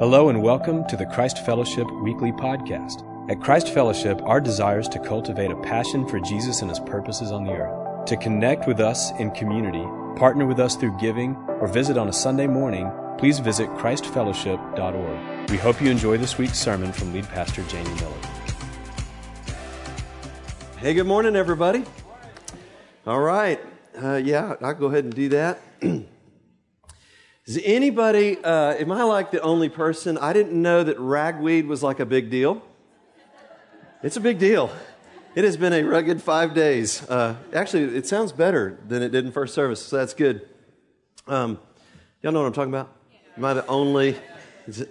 Hello and welcome to the Christ Fellowship Weekly Podcast. At Christ Fellowship, our desire is to cultivate a passion for Jesus and his purposes on the earth. To connect with us in community, partner with us through giving, or visit on a Sunday morning, please visit ChristFellowship.org. We hope you enjoy this week's sermon from lead pastor Jamie Miller. Hey, good morning, everybody. All right. Uh, yeah, I'll go ahead and do that. Is anybody, uh, am I like the only person? I didn't know that ragweed was like a big deal. It's a big deal. It has been a rugged five days. Uh, actually, it sounds better than it did in first service, so that's good. Um, y'all know what I'm talking about? Am I the only?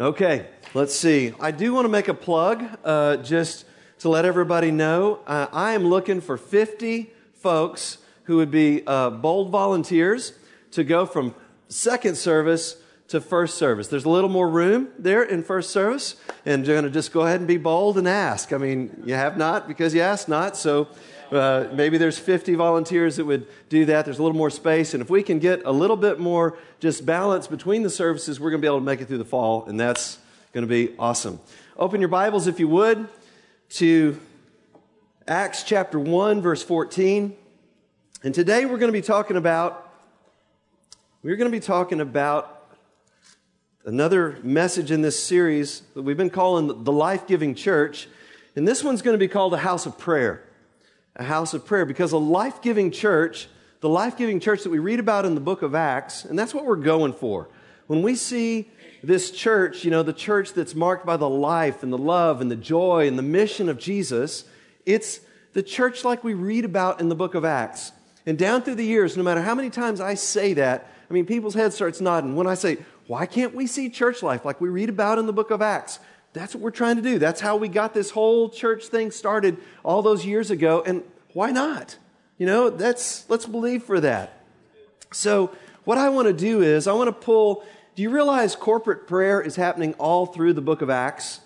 okay, let's see. I do want to make a plug uh, just to let everybody know. Uh, I am looking for 50 folks who would be uh, bold volunteers to go from second service to first service. There's a little more room there in first service, and you're going to just go ahead and be bold and ask. I mean, you have not because you asked not, so uh, maybe there's 50 volunteers that would do that. There's a little more space, and if we can get a little bit more just balance between the services, we're going to be able to make it through the fall, and that's going to be awesome. Open your Bibles, if you would, to Acts chapter 1, verse 14. And today we're going to be talking about we're going to be talking about another message in this series that we've been calling the life giving church. And this one's going to be called a house of prayer. A house of prayer. Because a life giving church, the life giving church that we read about in the book of Acts, and that's what we're going for. When we see this church, you know, the church that's marked by the life and the love and the joy and the mission of Jesus, it's the church like we read about in the book of Acts. And down through the years, no matter how many times I say that, I mean, people's heads starts nodding when I say, why can't we see church life like we read about in the book of Acts? That's what we're trying to do. That's how we got this whole church thing started all those years ago. And why not? You know, that's, let's believe for that. So, what I want to do is, I want to pull. Do you realize corporate prayer is happening all through the book of Acts?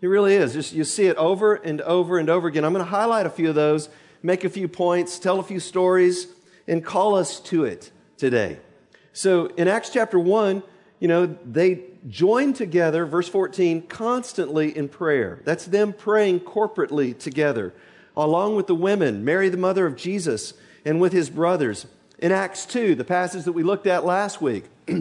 It really is. Just, you see it over and over and over again. I'm going to highlight a few of those, make a few points, tell a few stories, and call us to it today. So in Acts chapter 1, you know, they join together, verse 14, constantly in prayer. That's them praying corporately together, along with the women, Mary, the mother of Jesus, and with his brothers. In Acts 2, the passage that we looked at last week,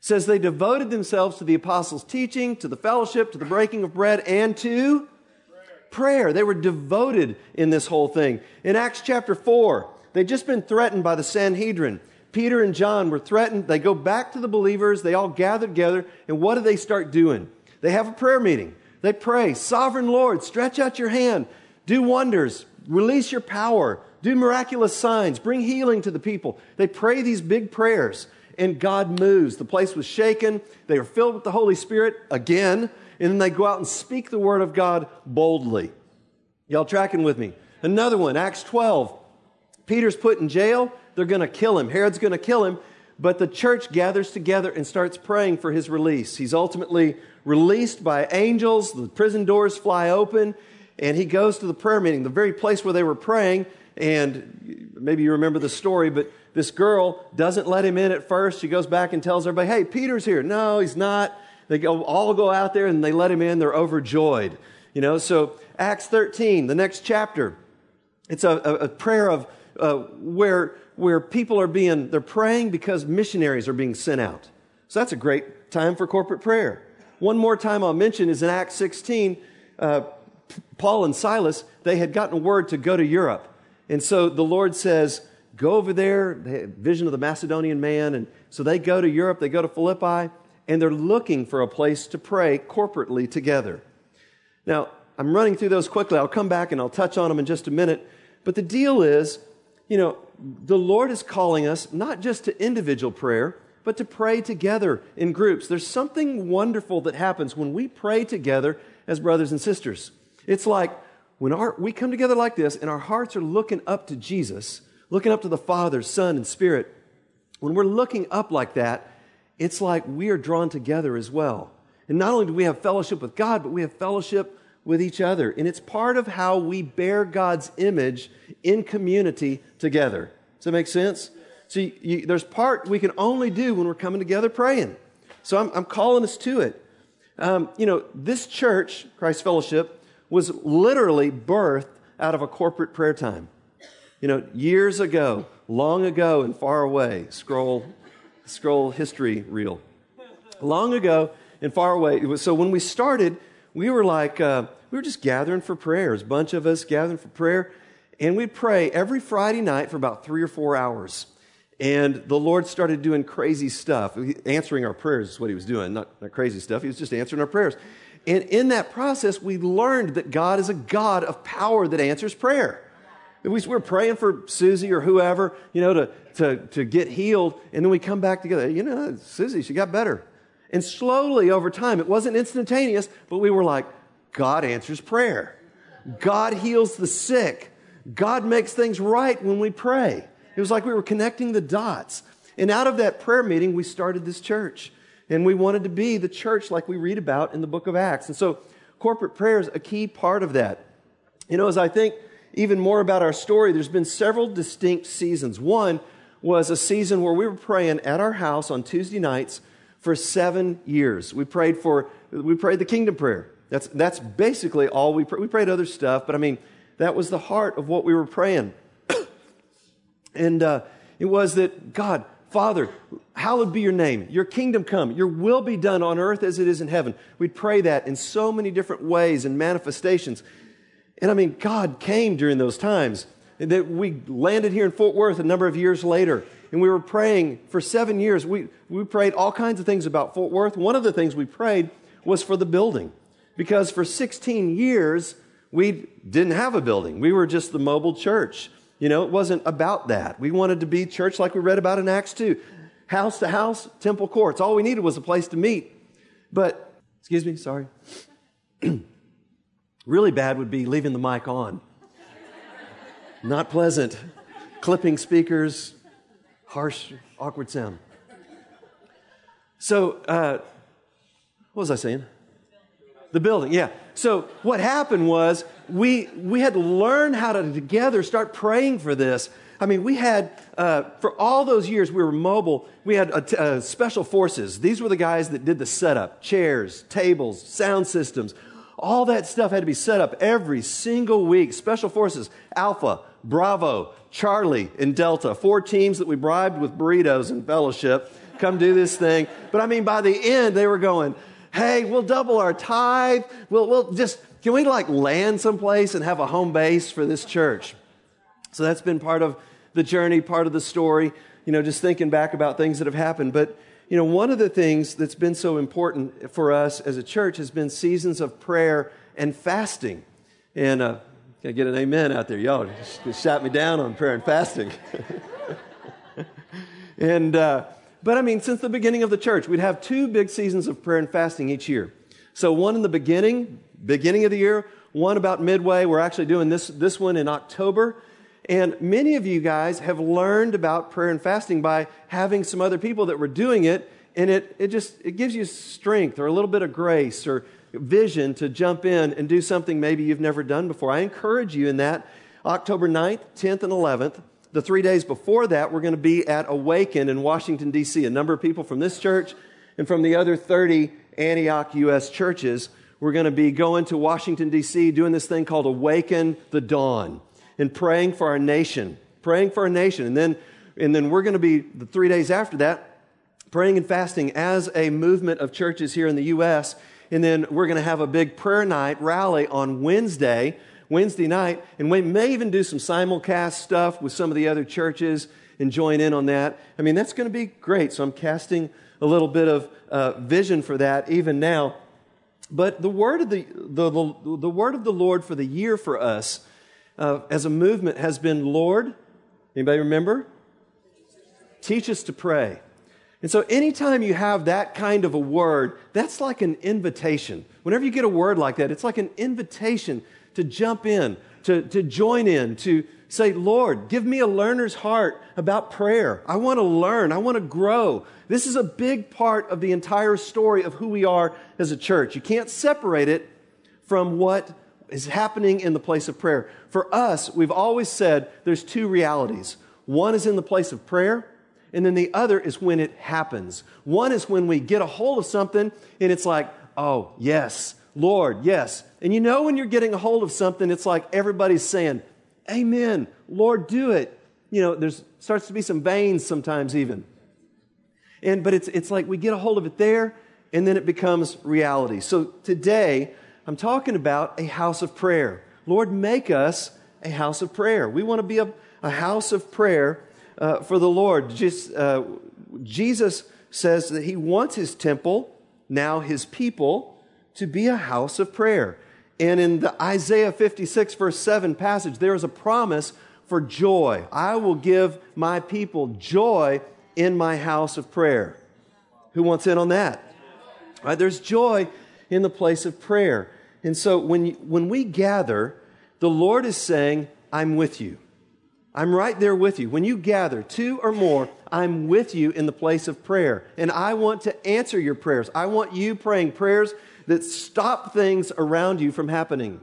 says they devoted themselves to the apostles' teaching, to the fellowship, to the breaking of bread, and to prayer. They were devoted in this whole thing. In Acts chapter 4, they'd just been threatened by the Sanhedrin. Peter and John were threatened. They go back to the believers. They all gather together. And what do they start doing? They have a prayer meeting. They pray, Sovereign Lord, stretch out your hand, do wonders, release your power, do miraculous signs, bring healing to the people. They pray these big prayers, and God moves. The place was shaken. They were filled with the Holy Spirit again, and then they go out and speak the word of God boldly. Y'all tracking with me? Another one, Acts 12. Peter's put in jail. They're going to kill him. Herod's going to kill him. But the church gathers together and starts praying for his release. He's ultimately released by angels. The prison doors fly open, and he goes to the prayer meeting, the very place where they were praying. And maybe you remember the story, but this girl doesn't let him in at first. She goes back and tells everybody, hey, Peter's here. No, he's not. They go, all go out there and they let him in. They're overjoyed. You know, so Acts 13, the next chapter, it's a, a, a prayer of uh, where where people are being, they're praying because missionaries are being sent out. So that's a great time for corporate prayer. One more time I'll mention is in Acts 16, uh, Paul and Silas, they had gotten a word to go to Europe. And so the Lord says, go over there, vision of the Macedonian man. And so they go to Europe, they go to Philippi, and they're looking for a place to pray corporately together. Now, I'm running through those quickly. I'll come back and I'll touch on them in just a minute. But the deal is, you know, the Lord is calling us not just to individual prayer, but to pray together in groups. There's something wonderful that happens when we pray together as brothers and sisters. It's like when our, we come together like this and our hearts are looking up to Jesus, looking up to the Father, Son, and Spirit. When we're looking up like that, it's like we are drawn together as well. And not only do we have fellowship with God, but we have fellowship with each other. And it's part of how we bear God's image in community together. Does that make sense? So you, there's part we can only do when we're coming together praying. So I'm, I'm calling us to it. Um, you know, this church, Christ Fellowship, was literally birthed out of a corporate prayer time. You know, years ago, long ago and far away, scroll, scroll history reel. Long ago and far away. Was, so when we started, we were like, uh, we were just gathering for prayers, bunch of us gathering for prayer. And we'd pray every Friday night for about three or four hours. And the Lord started doing crazy stuff. Answering our prayers is what He was doing, not, not crazy stuff. He was just answering our prayers. And in that process, we learned that God is a God of power that answers prayer. We were praying for Susie or whoever, you know, to, to, to get healed. And then we come back together. You know, Susie, she got better. And slowly over time, it wasn't instantaneous, but we were like, God answers prayer. God heals the sick. God makes things right when we pray. It was like we were connecting the dots. And out of that prayer meeting, we started this church. And we wanted to be the church like we read about in the book of Acts. And so corporate prayer is a key part of that. You know, as I think even more about our story, there's been several distinct seasons. One was a season where we were praying at our house on Tuesday nights for seven years. We prayed for, we prayed the kingdom prayer. That's, that's basically all we prayed. We prayed other stuff, but I mean, that was the heart of what we were praying. and uh, it was that, God, Father, hallowed be your name. Your kingdom come. Your will be done on earth as it is in heaven. We'd pray that in so many different ways and manifestations. And I mean, God came during those times. That we landed here in Fort Worth a number of years later, and we were praying for seven years. We, we prayed all kinds of things about Fort Worth. One of the things we prayed was for the building, because for 16 years, we didn't have a building. We were just the mobile church. You know, it wasn't about that. We wanted to be church like we read about in Acts 2 house to house, temple courts. All we needed was a place to meet. But, excuse me, sorry. Really bad would be leaving the mic on. Not pleasant. Clipping speakers, harsh, awkward sound. So, uh, what was I saying? The building, yeah. So, what happened was we, we had to learn how to together start praying for this. I mean, we had, uh, for all those years we were mobile, we had uh, special forces. These were the guys that did the setup chairs, tables, sound systems, all that stuff had to be set up every single week. Special Forces, Alpha, Bravo, Charlie, and Delta. Four teams that we bribed with burritos and fellowship. Come do this thing. But I mean, by the end, they were going, hey, we'll double our tithe. We'll, we'll just, can we like land someplace and have a home base for this church? So that's been part of the journey, part of the story, you know, just thinking back about things that have happened. But you know, one of the things that's been so important for us as a church has been seasons of prayer and fasting. And uh, can I get an amen out there? Y'all just, just shot me down on prayer and fasting. and, uh, but I mean, since the beginning of the church, we'd have two big seasons of prayer and fasting each year. So one in the beginning, beginning of the year, one about midway. We're actually doing this, this one in October. And many of you guys have learned about prayer and fasting by having some other people that were doing it. And it, it just it gives you strength or a little bit of grace or vision to jump in and do something maybe you've never done before. I encourage you in that. October 9th, 10th, and 11th. The three days before that, we're going to be at Awaken in Washington, D.C. A number of people from this church and from the other 30 Antioch U.S. churches. We're going to be going to Washington, D.C., doing this thing called Awaken the Dawn and praying for our nation, praying for our nation. And then, and then we're going to be the three days after that, praying and fasting as a movement of churches here in the U.S. And then we're going to have a big prayer night rally on Wednesday, Wednesday night. And we may even do some simulcast stuff with some of the other churches and join in on that. I mean, that's going to be great. So I'm casting a little bit of uh, vision for that even now. But the word of the, the, the, the word of the Lord for the year for us uh, as a movement has been Lord, anybody remember? Teach us to pray. And so, anytime you have that kind of a word, that's like an invitation. Whenever you get a word like that, it's like an invitation to jump in, to, to join in, to say, Lord, give me a learner's heart about prayer. I want to learn, I want to grow. This is a big part of the entire story of who we are as a church. You can't separate it from what is happening in the place of prayer. For us, we've always said there's two realities. One is in the place of prayer, And then the other is when it happens. One is when we get a hold of something and it's like, oh, yes, Lord, yes. And you know when you're getting a hold of something, it's like everybody's saying, Amen, Lord, do it. You know, there starts to be some veins sometimes even. And but it's it's like we get a hold of it there and then it becomes reality. So today, I'm talking about a house of prayer. Lord, make us a house of prayer. We want to be a, a house of prayer uh, for the Lord. Just, uh, Jesus says that he wants his temple, now his people, to be a house of prayer. And in the Isaiah 56, verse 7 passage, there is a promise for joy. I will give my people joy in my house of prayer. Who wants in on that? Right? There's joy in the place of prayer. And so when, when we gather, the Lord is saying, I'm with you. I'm right there with you. When you gather, two or more, I'm with you in the place of prayer. And I want to answer your prayers. I want you praying prayers that stop things around you from happening.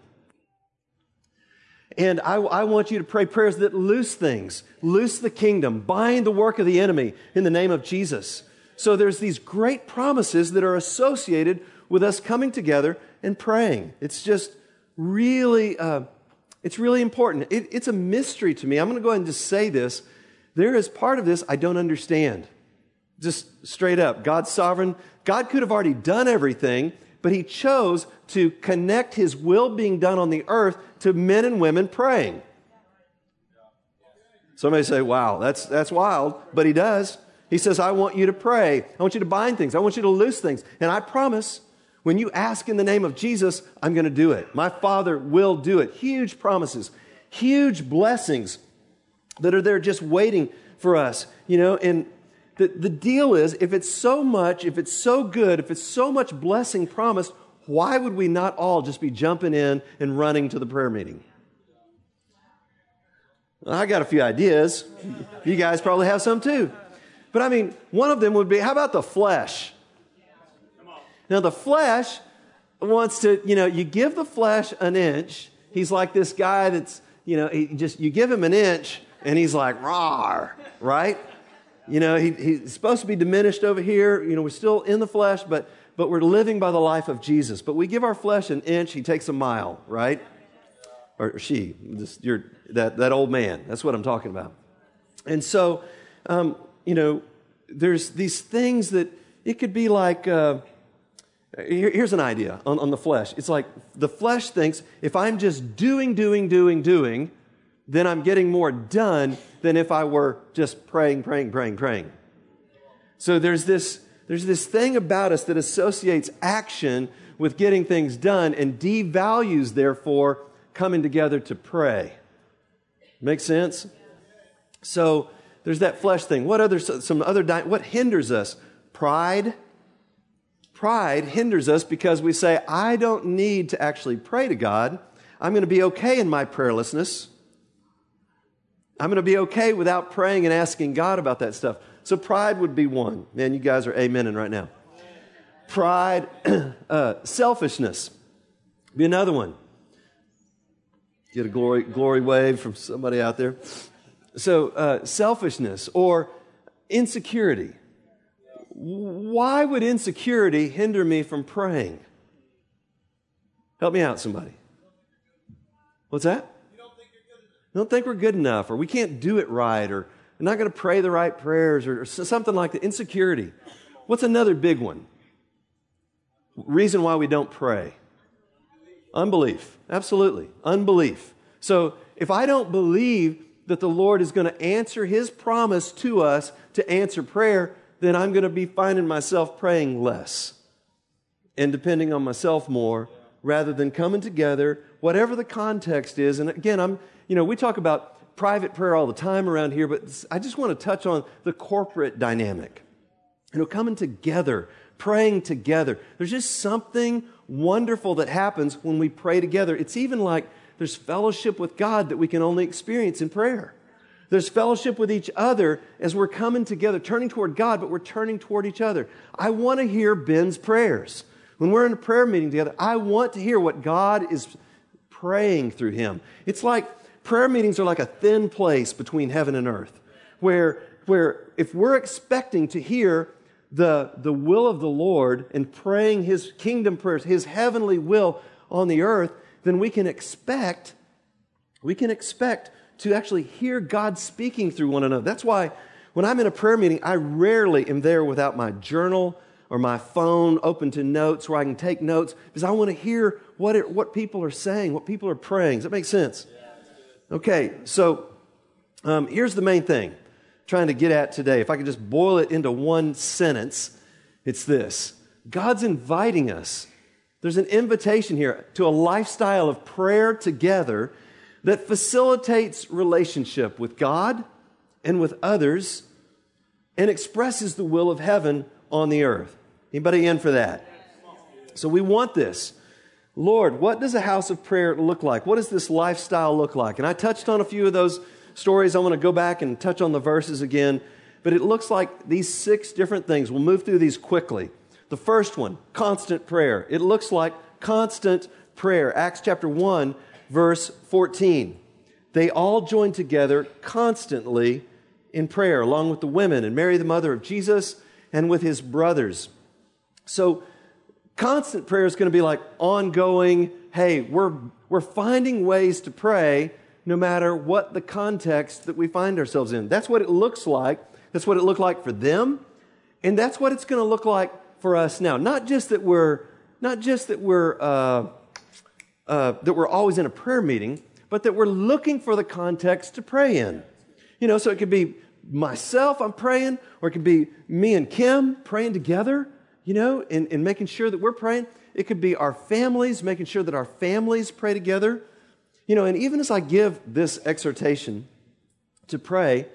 And I, I, want you to pray prayers that loose things, loose the kingdom, bind the work of the enemy in the name of Jesus. So there's these great promises that are associated with us coming together and praying. It's just really, uh, it's really important. It, it's a mystery to me. I'm going to go ahead and just say this. There is part of this I don't understand. Just straight up. God's sovereign. God could have already done everything, but He chose to connect His will being done on the earth to men and women praying. Somebody say, wow, that's, that's wild, but He does. He says, I want you to pray. I want you to bind things. I want you to loose things. And I promise, when you ask in the name of Jesus, I'm going to do it. My Father will do it. Huge promises, huge blessings that are there just waiting for us. You know, and the, the deal is if it's so much, if it's so good, if it's so much blessing promised, why would we not all just be jumping in and running to the prayer meeting? I got a few ideas. You guys probably have some too. But I mean, one of them would be how about the flesh? Now, the flesh wants to, you know, you give the flesh an inch. He's like this guy that's, you know, he just, you give him an inch and he's like, raw, right? You know, he, he's supposed to be diminished over here. You know, we're still in the flesh, but, but we're living by the life of Jesus. But we give our flesh an inch, he takes a mile, right? Or she, this, you're, that, that old man. That's what I'm talking about. And so, um, you know, there's these things that it could be like, uh, here, here's an idea on, on the flesh. It's like the flesh thinks if I'm just doing, doing, doing, doing, then I'm getting more done than if I were just praying, praying, praying, praying. So there's this, there's this thing about us that associates action with getting things done and devalues, therefore, coming together to pray. Make sense? So there's that flesh thing. What other, some other, what hinders us? Pride. Pride hinders us because we say, I don't need to actually pray to God. I'm going to be okay in my prayerlessness. I'm going to be okay without praying and asking God about that stuff. So pride would be one. Man, you guys are amening right now. Pride, uh, selfishness be another one. Get a glory, glory wave from somebody out there. So, uh, selfishness or insecurity. Why would insecurity hinder me from praying? Help me out, somebody. What's that? Don't think, we're good enough, or we can't do it right, or we're not going to pray the right prayers, or something like that. Insecurity. What's another big one? Reason why we don't pray? Unbelief. Absolutely. Unbelief. So if I don't believe that the Lord is going to answer his promise to us to answer prayer, then I'm going to be finding myself praying less and depending on myself more rather than coming together, whatever the context is. And again, I'm, you know, we talk about private prayer all the time around here, but I just want to touch on the corporate dynamic. You know, coming together, praying together. There's just something wonderful that happens when we pray together. It's even like there's fellowship with God that we can only experience in prayer. There's fellowship with each other as we're coming together, turning toward God, but we're turning toward each other. I want to hear Ben's prayers. When we're in a prayer meeting together, I want to hear what God is praying through him. It's like prayer meetings are like a thin place between heaven and earth, where where if we're expecting to hear the, the will of the Lord and praying his kingdom prayers, his heavenly will on the earth, then we can expect, we can expect to actually hear God speaking through one another. That's why when I'm in a prayer meeting, I rarely am there without my journal or my phone open to notes where I can take notes because I want to hear what, it, what people are saying, what people are praying. Does that make sense? Okay, so um, here's the main thing I'm trying to get at today. If I could just boil it into one sentence, it's this God's inviting us. There's an invitation here to a lifestyle of prayer together that facilitates relationship with God and with others and expresses the will of heaven on the earth. Anybody in for that? So we want this. Lord, what does a house of prayer look like? What does this lifestyle look like? And I touched on a few of those stories. I want to go back and touch on the verses again. But it looks like these six different things. We'll move through these quickly. The first one, constant prayer. It looks like constant prayer. Acts chapter 1, verse 14. They all joined together constantly in prayer, along with the women and Mary, the mother of Jesus, and with his brothers. So, constant prayer is going to be like ongoing, hey, we're, we're finding ways to pray no matter what the context that we find ourselves in. That's what it looks like. That's what it looked like for them. And that's what it's going to look like for us now. Not just that we're, not just that we're, uh, uh, that we're always in a prayer meeting, but that we're looking for the context to pray in. You know, so it could be myself, I'm praying, or it could be me and Kim praying together, you know, in, and making sure that we're praying. It could be our families, making sure that our families pray together. You know, and even as I give this exhortation to pray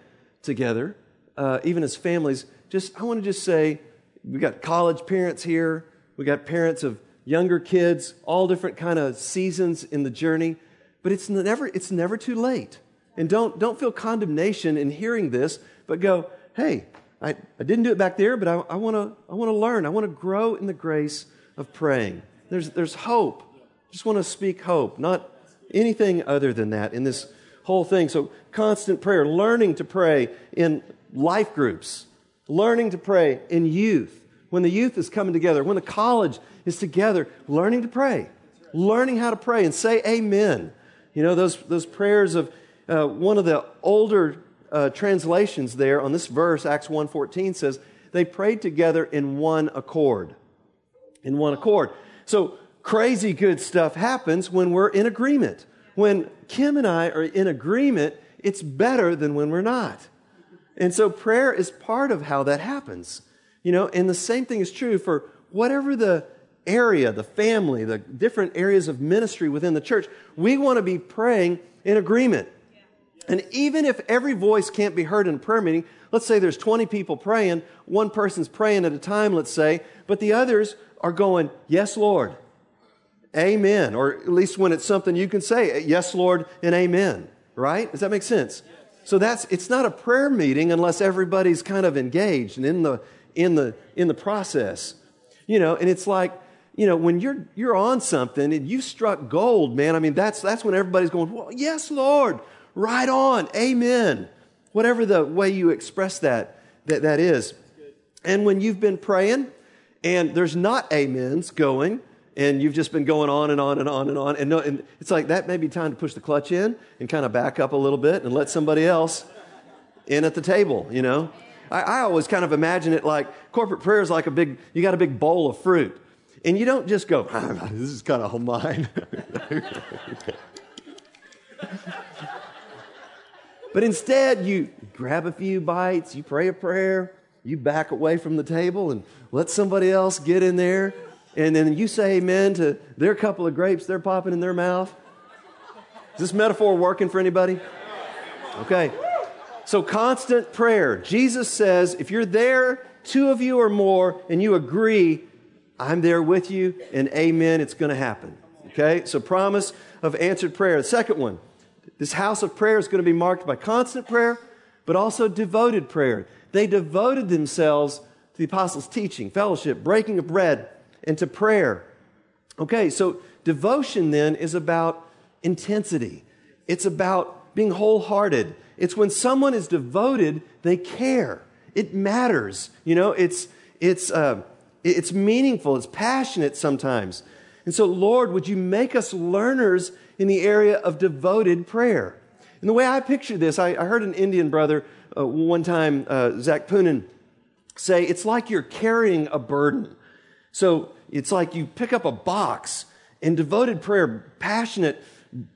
together, uh, even as families, just I want to just say we got college parents here, we got parents of younger kids, all different kind of seasons in the journey, but it's never it's never too late and don't, don't feel condemnation in hearing this, but go, hey, I, I didn't do it back there, but I, I want to I wanna learn. I want to grow in the grace of praying. There's, there's hope. Just want to speak hope, not anything other than that in this whole thing. So, constant prayer, learning to pray in life groups, learning to pray in youth, when the youth is coming together, when the college is together, learning to pray, learning how to pray and say amen. You know, those, those prayers of uh, one of the older uh, translations there on this verse, Acts 1.14, says, they prayed together in one accord. In one accord. So crazy good stuff happens when we're in agreement. When Kim and I are in agreement, it's better than when we're not. And so prayer is part of how that happens. You know, and the same thing is true for whatever the area, the family, the different areas of ministry within the church. We want to be praying in agreement. And even if every voice can't be heard in a prayer meeting, let's say there's 20 people praying, one person's praying at a time, let's say, but the others are going, Yes, Lord, Amen. Or at least when it's something you can say, Yes, Lord, and Amen. Right? Does that make sense? So that's it's not a prayer meeting unless everybody's kind of engaged and in the in the in the process. You know, and it's like, you know, when you're you're on something and you struck gold, man, I mean that's that's when everybody's going, well, yes, Lord. Right on. Amen. Whatever the way you express that, that, that is. And when you've been praying and there's not amens going, and you've just been going on and on and on and on, and, no, and it's like that may be time to push the clutch in and kind of back up a little bit and let somebody else in at the table, you know? I, I always kind of imagine it like corporate prayer is like a big, you got a big bowl of fruit. And you don't just go, ah, this is kind of mine. But instead, you grab a few bites, you pray a prayer, you back away from the table and let somebody else get in there. And then you say amen to their couple of grapes they're popping in their mouth. Is this metaphor working for anybody? Okay. So, constant prayer. Jesus says, if you're there, two of you or more, and you agree, I'm there with you, and amen, it's going to happen. Okay? So, promise of answered prayer. The second one, this house of prayer is going to be marked by constant prayer, but also devoted prayer. They devoted themselves to the apostles' teaching, fellowship, breaking of bread, and to prayer. Okay, so devotion then is about intensity, it's about being wholehearted, It's when someone is devoted, they care. It matters. You know, it's, it's, uh, it's meaningful, it's passionate sometimes. And so, Lord, would you make us learners in the area of devoted prayer? And the way I picture this, I, I heard an Indian brother uh, one time, uh, Zac Poonen, say, it's like you're carrying a burden. So it's like you pick up a box, and devoted prayer, passionate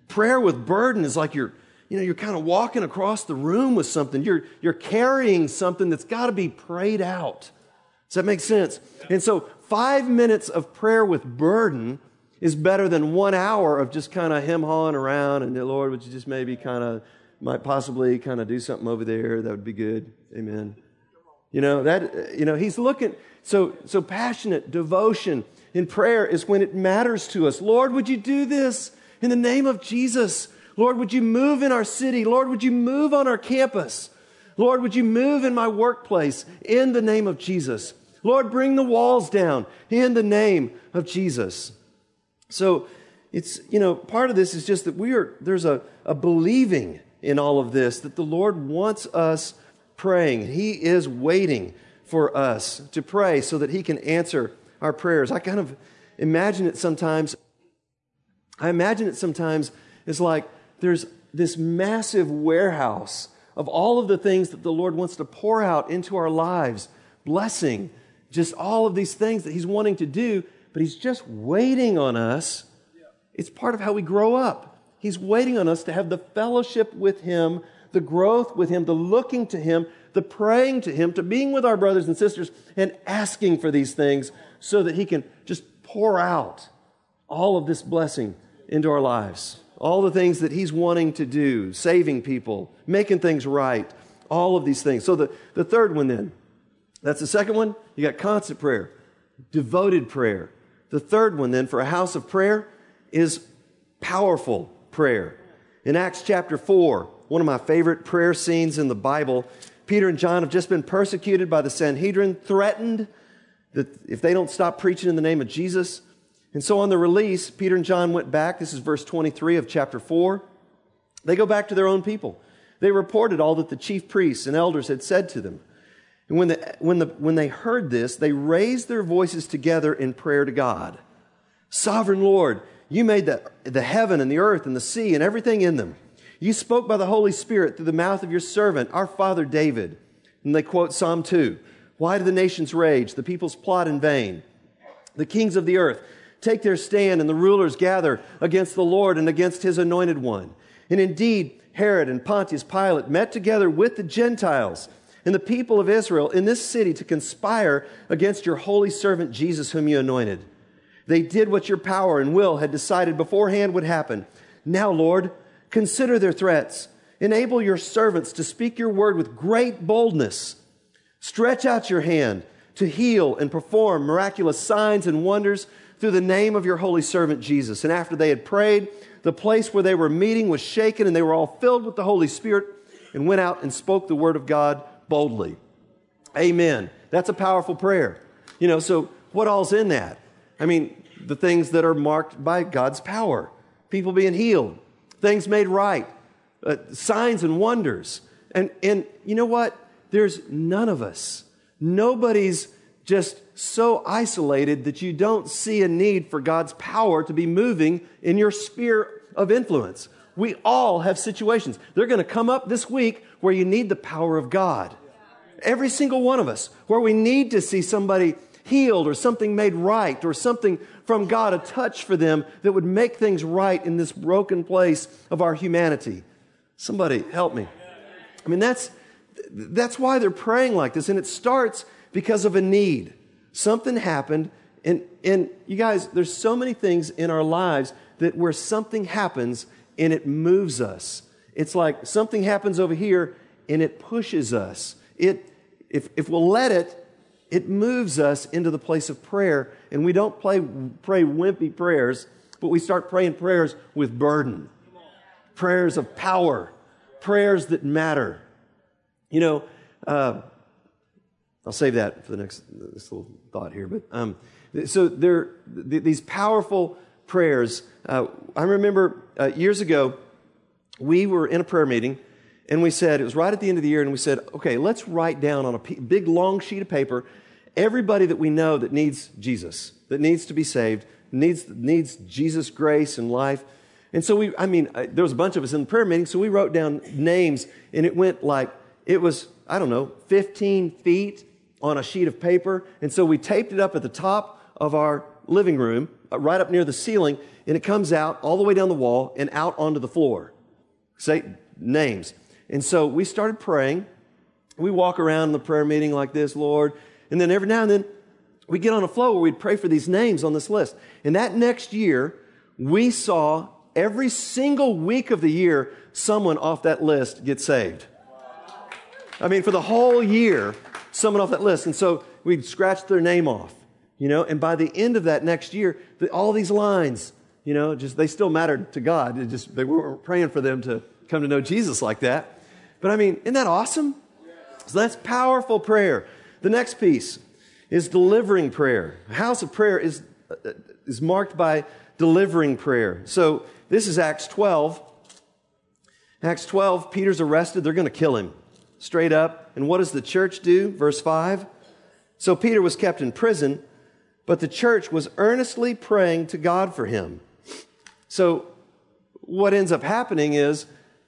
prayer with burden is like you're, you know, you're kind of walking across the room with something. You're, you're carrying something that's got to be prayed out. Does that make sense? And so five minutes of prayer with burden is better than one hour of just kind of him hawing around and Lord, would you just maybe kind of might possibly kind of do something over there that would be good. Amen. You know, that you know, he's looking so so passionate devotion in prayer is when it matters to us. Lord, would you do this in the name of Jesus? Lord, would you move in our city? Lord, would you move on our campus? Lord, would you move in my workplace in the name of Jesus? Lord, bring the walls down in the name of Jesus. So it's, you know, part of this is just that we are, there's a, a believing in all of this that the Lord wants us praying. He is waiting for us to pray so that He can answer our prayers. I kind of imagine it sometimes. I imagine it sometimes as like there's this massive warehouse of all of the things that the Lord wants to pour out into our lives blessing, just all of these things that He's wanting to do, but He's just waiting on us. It's part of how we grow up. He's waiting on us to have the fellowship with Him, the growth with Him, the looking to Him, the praying to Him, to being with our brothers and sisters and asking for these things so that He can just pour out all of this blessing into our lives. All the things that He's wanting to do, saving people, making things right, all of these things. So the, the third one then, that's the second one. You got constant prayer, devoted prayer. The third one, then, for a house of prayer is powerful prayer. In Acts chapter 4, one of my favorite prayer scenes in the Bible, Peter and John have just been persecuted by the Sanhedrin, threatened that if they don't stop preaching in the name of Jesus. And so on the release, Peter and John went back. This is verse 23 of chapter 4. They go back to their own people. They reported all that the chief priests and elders had said to them. And when, the, when, the, when they heard this, they raised their voices together in prayer to God. Sovereign Lord, you made the, the heaven and the earth and the sea and everything in them. You spoke by the Holy Spirit through the mouth of your servant, our father David. And they quote Psalm 2 Why do the nations rage? The peoples plot in vain. The kings of the earth take their stand, and the rulers gather against the Lord and against his anointed one. And indeed, Herod and Pontius Pilate met together with the Gentiles and the people of Israel in this city to conspire against your holy servant Jesus, whom you anointed. They did what your power and will had decided beforehand would happen. Now, Lord, consider their threats. Enable your servants to speak your word with great boldness. Stretch out your hand to heal and perform miraculous signs and wonders through the name of your holy servant Jesus. And after they had prayed, the place where they were meeting was shaken, and they were all filled with the Holy Spirit and went out and spoke the word of God boldly. Amen. That's a powerful prayer. You know, so what all's in that? I mean, the things that are marked by God's power people being healed, things made right, uh, signs and wonders. And, and you know what? There's none of us. Nobody's just so isolated that you don't see a need for God's power to be moving in your sphere of influence. We all have situations. They're going to come up this week where you need the power of God. Every single one of us, where we need to see somebody healed or something made right or something from God, a touch for them that would make things right in this broken place of our humanity. Somebody help me. I mean, that's, that's why they're praying like this. And it starts because of a need. Something happened. And, and you guys, there's so many things in our lives that where something happens and it moves us. It's like something happens over here and it pushes us. It, if, if we'll let it, it moves us into the place of prayer, and we don't play, pray wimpy prayers, but we start praying prayers with burden, prayers of power, prayers that matter. You know, uh, I'll save that for the next this little thought here. But um, so there, th- these powerful prayers. Uh, I remember uh, years ago, we were in a prayer meeting, And we said, it was right at the end of the year, and we said, okay, let's write down on a big long sheet of paper everybody that we know that needs Jesus, that needs to be saved, needs, needs Jesus' grace and life. And so we, I mean, there was a bunch of us in the prayer meeting, so we wrote down names, and it went like, it was, I don't know, 15 feet on a sheet of paper. And so we taped it up at the top of our living room, uh, right up near the ceiling, and it comes out all the way down the wall and out onto the floor. Say names. And so we started praying. We walk around in the prayer meeting like this, Lord. And then every now and then we get on a flow where we'd pray for these names on this list. And that next year, we saw every single week of the year someone off that list get saved. I mean, for the whole year, someone off that list. And so we'd scratch their name off, you know, and by the end of that next year, all these lines, you know, just they still mattered to God. It just they weren't praying for them to come to know Jesus like that. But I mean, isn't that awesome? So that's powerful prayer. The next piece is delivering prayer. A house of prayer is, uh, is marked by delivering prayer. So this is Acts 12. Acts 12, Peter's arrested. They're going to kill him straight up. And what does the church do? Verse 5. So Peter was kept in prison, but the church was earnestly praying to God for him. So what ends up happening is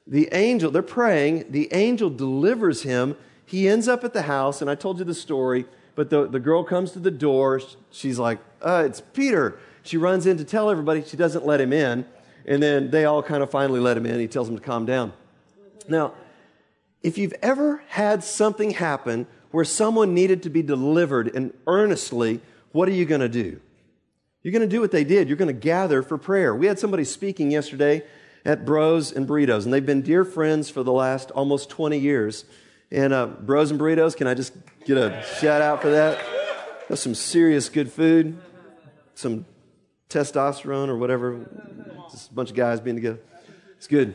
the angel, they're praying, the angel delivers him. He ends up at the house, and I told you the story, but the, the girl comes to the door. She's like, uh, It's Peter. She runs in to tell everybody. She doesn't let him in. And then they all kind of finally let him in. He tells them to calm down. Now, if you've ever had something happen where someone needed to be delivered and earnestly, what are you going to do? You're going to do what they did. You're going to gather for prayer. We had somebody speaking yesterday at Bros and Burritos, and they've been dear friends for the last almost 20 years. And uh, Bros and Burritos, can I just get a shout out for that? That's some serious good food, some testosterone or whatever. Just a bunch of guys being together. It's good.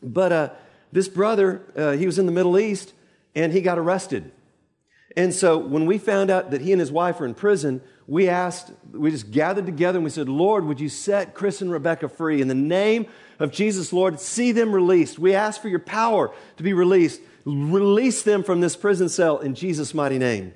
But uh, this brother, uh, he was in the Middle East and he got arrested. And so when we found out that he and his wife were in prison, we asked, we just gathered together and we said, Lord, would you set Chris and Rebecca free? In the name of Jesus, Lord, see them released. We ask for your power to be released. Release them from this prison cell in Jesus' mighty name.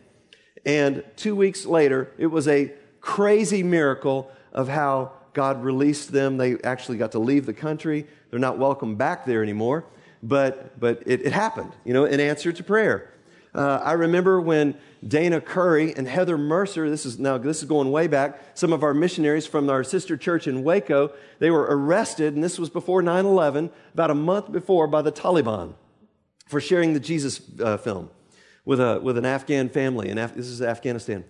And two weeks later, it was a crazy miracle of how God released them. They actually got to leave the country. They're not welcome back there anymore. But, but it, it happened, you know, in answer to prayer. Uh, I remember when Dayna Curry and Heather Mercer, this is now, this is going way back, some of our missionaries from our sister church in Waco, they were arrested, and this was before 9 11, about a month before, by the Taliban for sharing the Jesus uh, film with, a, with an Afghan family. And Af- this is Afghanistan.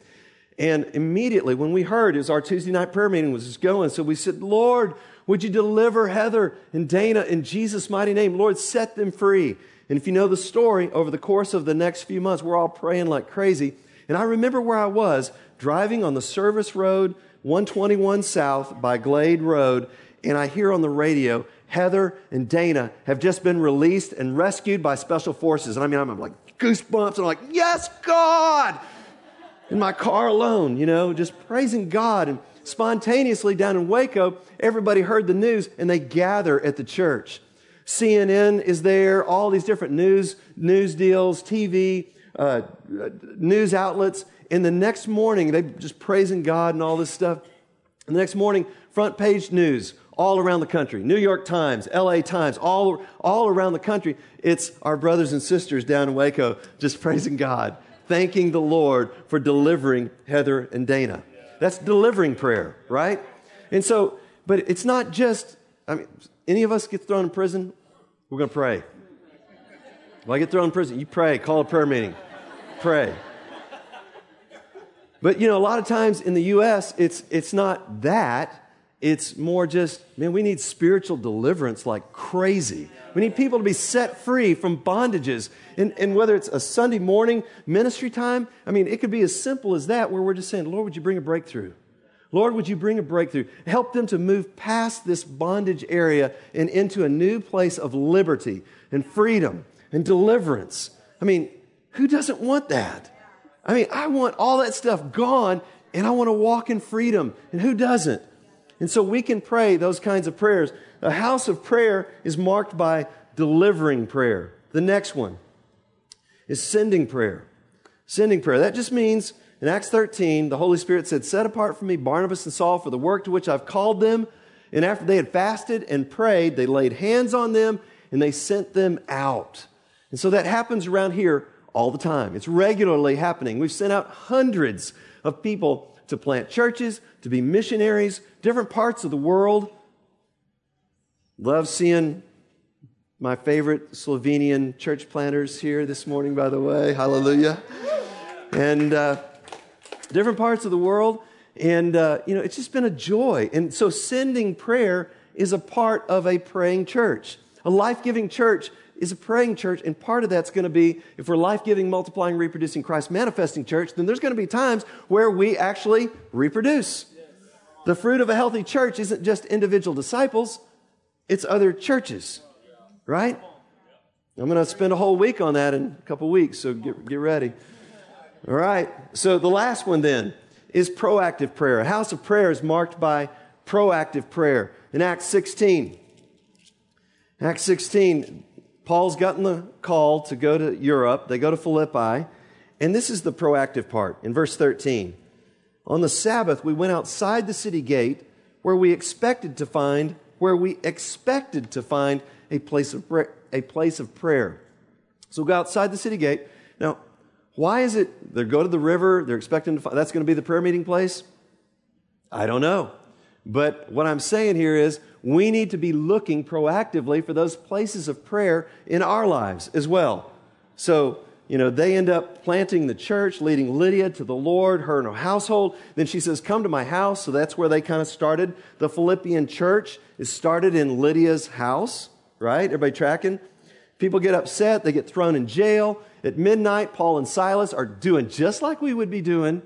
And immediately, when we heard, as our Tuesday night prayer meeting was just going, so we said, Lord, would you deliver Heather and Dayna in Jesus' mighty name? Lord, set them free. And if you know the story, over the course of the next few months, we're all praying like crazy. And I remember where I was driving on the service road 121 South by Glade Road, and I hear on the radio, Heather and Dayna have just been released and rescued by special forces. And I mean, I'm like goosebumps, and I'm like, yes, God! In my car alone, you know, just praising God. And spontaneously down in Waco, everybody heard the news and they gather at the church. CNN is there, all these different news, news deals, TV, uh, news outlets. And the next morning, they just praising God and all this stuff. And the next morning, front page news all around the country. New York Times, LA Times, all, all around the country. It's our brothers and sisters down in Waco just praising God, thanking the Lord for delivering Heather and Dayna. That's delivering prayer, right? And so, but it's not just, I mean, any of us get thrown in prison, we're going to pray. If I get thrown in prison, you pray, call a prayer meeting, pray. But you know, a lot of times in the U.S., it's, it's not that. It's more just, man, we need spiritual deliverance like crazy. We need people to be set free from bondages. And, and whether it's a Sunday morning ministry time, I mean, it could be as simple as that, where we're just saying, Lord, would you bring a breakthrough? Lord, would you bring a breakthrough? Help them to move past this bondage area and into a new place of liberty and freedom and deliverance. I mean, who doesn't want that? I mean, I want all that stuff gone and I want to walk in freedom. And who doesn't? And so we can pray those kinds of prayers. A house of prayer is marked by delivering prayer. The next one is sending prayer. Sending prayer. That just means in Acts 13, the Holy Spirit said, Set apart for me Barnabas and Saul for the work to which I've called them. And after they had fasted and prayed, they laid hands on them and they sent them out. And so that happens around here all the time. It's regularly happening. We've sent out hundreds of people to plant churches, to be missionaries, different parts of the world. Love seeing my favorite Slovenian church planters here this morning, by the way. Hallelujah. And uh, different parts of the world. And, uh, you know, it's just been a joy. And so sending prayer is a part of a praying church. A life giving church is a praying church, and part of that's going to be if we're life giving, multiplying, reproducing, Christ manifesting church, then there's going to be times where we actually reproduce. The fruit of a healthy church isn't just individual disciples, it's other churches, right? I'm going to spend a whole week on that in a couple weeks, so get, get ready. All right, so the last one then is proactive prayer. A house of prayer is marked by proactive prayer. In Acts 16, Acts 16, Paul's gotten the call to go to Europe. They go to Philippi. And this is the proactive part in verse 13. On the Sabbath, we went outside the city gate where we expected to find, where we expected to find a place of, a place of prayer. So go outside the city gate. Now, why is it they go to the river, they're expecting to find, that's going to be the prayer meeting place? I don't know. But what I'm saying here is we need to be looking proactively for those places of prayer in our lives as well. So, you know, they end up planting the church, leading Lydia to the Lord, her and her household. Then she says, Come to my house. So that's where they kind of started. The Philippian church is started in Lydia's house, right? Everybody tracking? People get upset, they get thrown in jail. At midnight, Paul and Silas are doing just like we would be doing,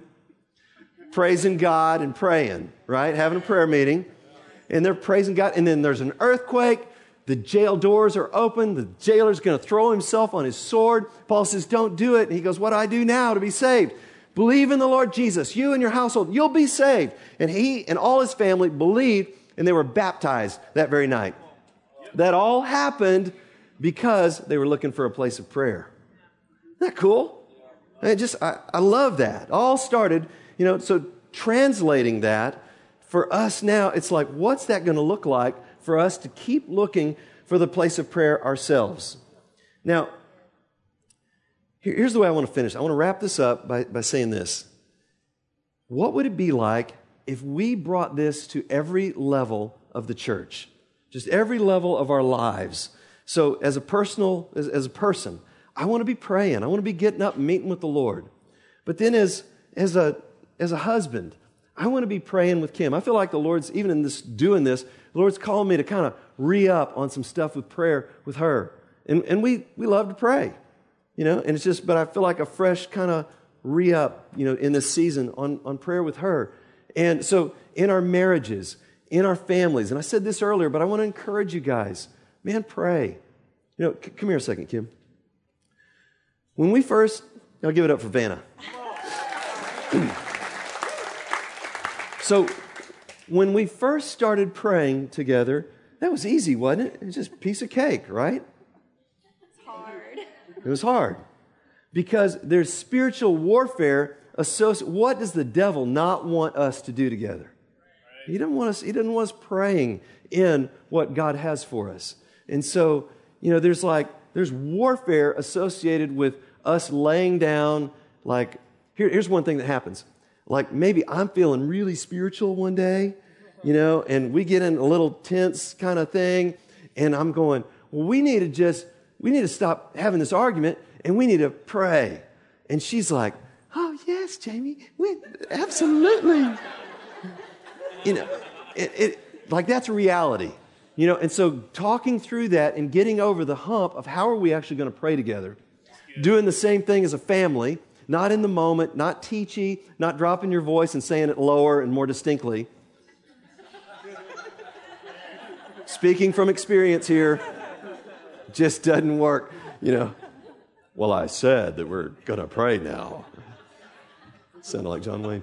praising God and praying, right? Having a prayer meeting. And they're praising God. And then there's an earthquake. The jail doors are open. The jailer's going to throw himself on his sword. Paul says, Don't do it. And he goes, What do I do now to be saved? Believe in the Lord Jesus, you and your household, you'll be saved. And he and all his family believed, and they were baptized that very night. That all happened because they were looking for a place of prayer. That cool? I just, I, I love that. All started, you know, so translating that for us now, it's like, what's that going to look like for us to keep looking for the place of prayer ourselves? Now, here's the way I want to finish. I want to wrap this up by, by saying this. What would it be like if we brought this to every level of the church? Just every level of our lives. So, as a personal, as, as a person, I want to be praying. I want to be getting up meeting with the Lord. But then, as, as, a, as a husband, I want to be praying with Kim. I feel like the Lord's, even in this doing this, the Lord's calling me to kind of re up on some stuff with prayer with her. And, and we, we love to pray, you know, and it's just, but I feel like a fresh kind of re up, you know, in this season on, on prayer with her. And so in our marriages, in our families, and I said this earlier, but I want to encourage you guys, man, pray. You know, c- come here a second, Kim. When we first, I'll give it up for Vanna. so, when we first started praying together, that was easy, wasn't it? It was just a piece of cake, right? It's hard. It was hard because there's spiritual warfare associated. What does the devil not want us to do together? He doesn't want us. He doesn't want us praying in what God has for us. And so, you know, there's like there's warfare associated with us laying down. Like, here, here's one thing that happens. Like maybe I'm feeling really spiritual one day, you know, and we get in a little tense kind of thing, and I'm going, well, we need to just we need to stop having this argument and we need to pray. And she's like, oh yes, Jamie, we absolutely you know, it, it, like that's reality. You know, and so talking through that and getting over the hump of how are we actually going to pray together, doing the same thing as a family, not in the moment, not teachy, not dropping your voice and saying it lower and more distinctly. Speaking from experience here, just doesn't work. You know, well, I said that we're going to pray now. Sounded like John Wayne.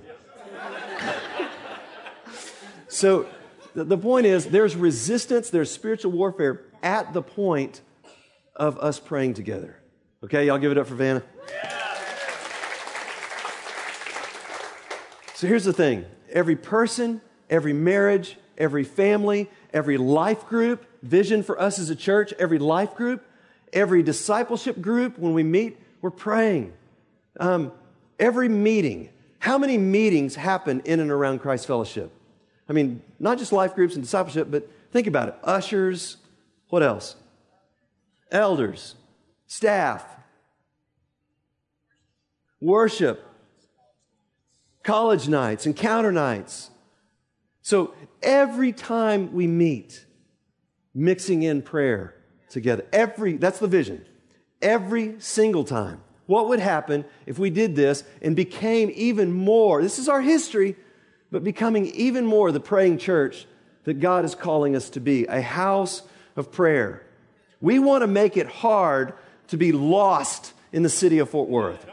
So the point is, there's resistance, there's spiritual warfare at the point of us praying together. Okay, y'all give it up for Vanna. So here's the thing every person, every marriage, every family, every life group, vision for us as a church, every life group, every discipleship group, when we meet, we're praying. Um, every meeting. How many meetings happen in and around Christ Fellowship? I mean, not just life groups and discipleship, but think about it ushers, what else? Elders, staff, worship, college nights, encounter nights. So every time we meet, mixing in prayer together, every, that's the vision, every single time. What would happen if we did this and became even more, this is our history, but becoming even more the praying church that God is calling us to be, a house of prayer. We want to make it hard to be lost in the city of Fort Worth.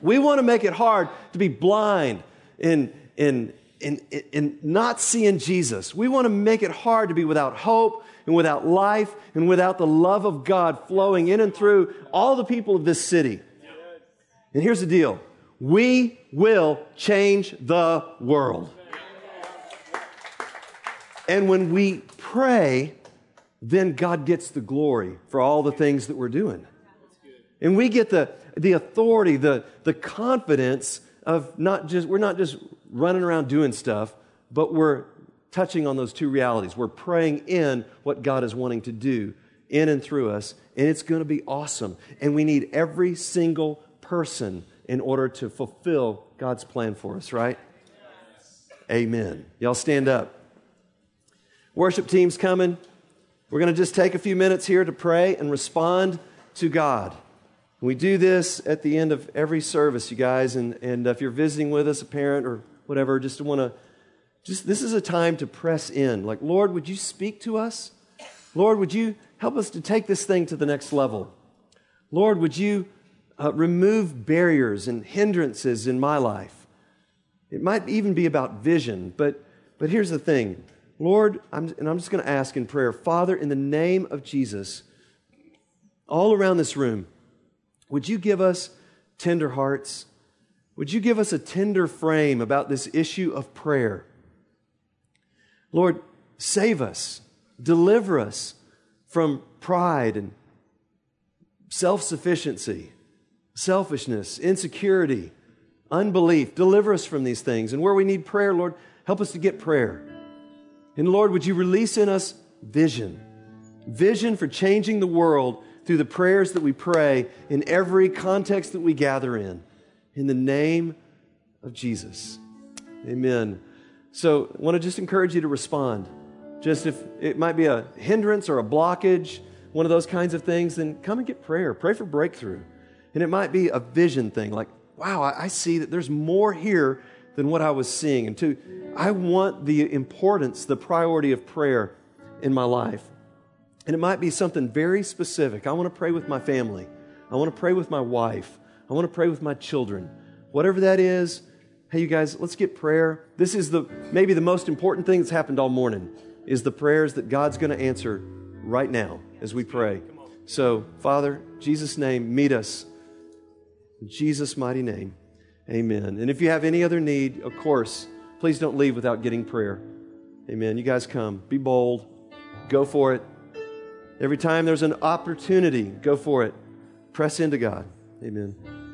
We want to make it hard to be blind in, in, in, in not seeing Jesus. We want to make it hard to be without hope and without life and without the love of God flowing in and through all the people of this city. And here's the deal we will change the world. And when we pray, then God gets the glory for all the things that we're doing. And we get the, the authority, the, the confidence of not just, we're not just running around doing stuff, but we're touching on those two realities. We're praying in what God is wanting to do in and through us, and it's going to be awesome. And we need every single person in order to fulfill God's plan for us, right? Amen. Y'all stand up. Worship team's coming. We're going to just take a few minutes here to pray and respond to God. We do this at the end of every service, you guys. And, and if you're visiting with us, a parent or whatever, just want to, just this is a time to press in. Like, Lord, would you speak to us? Lord, would you help us to take this thing to the next level? Lord, would you uh, remove barriers and hindrances in my life? It might even be about vision, but, but here's the thing. Lord, I'm, and I'm just going to ask in prayer, Father, in the name of Jesus, all around this room, would you give us tender hearts? Would you give us a tender frame about this issue of prayer? Lord, save us, deliver us from pride and self sufficiency, selfishness, insecurity, unbelief. Deliver us from these things. And where we need prayer, Lord, help us to get prayer. And Lord, would you release in us vision? Vision for changing the world through the prayers that we pray in every context that we gather in. In the name of Jesus. Amen. So I want to just encourage you to respond. Just if it might be a hindrance or a blockage, one of those kinds of things, then come and get prayer. Pray for breakthrough. And it might be a vision thing, like, wow, I see that there's more here than what I was seeing. And two, I want the importance, the priority of prayer in my life. And it might be something very specific. I want to pray with my family. I want to pray with my wife. I want to pray with my children. Whatever that is, hey, you guys, let's get prayer. This is the maybe the most important thing that's happened all morning is the prayers that God's going to answer right now as we pray. So, Father, Jesus' name, meet us. In Jesus' mighty name, amen. And if you have any other need, of course, please don't leave without getting prayer. Amen. You guys come. Be bold. Go for it. Every time there's an opportunity, go for it. Press into God. Amen.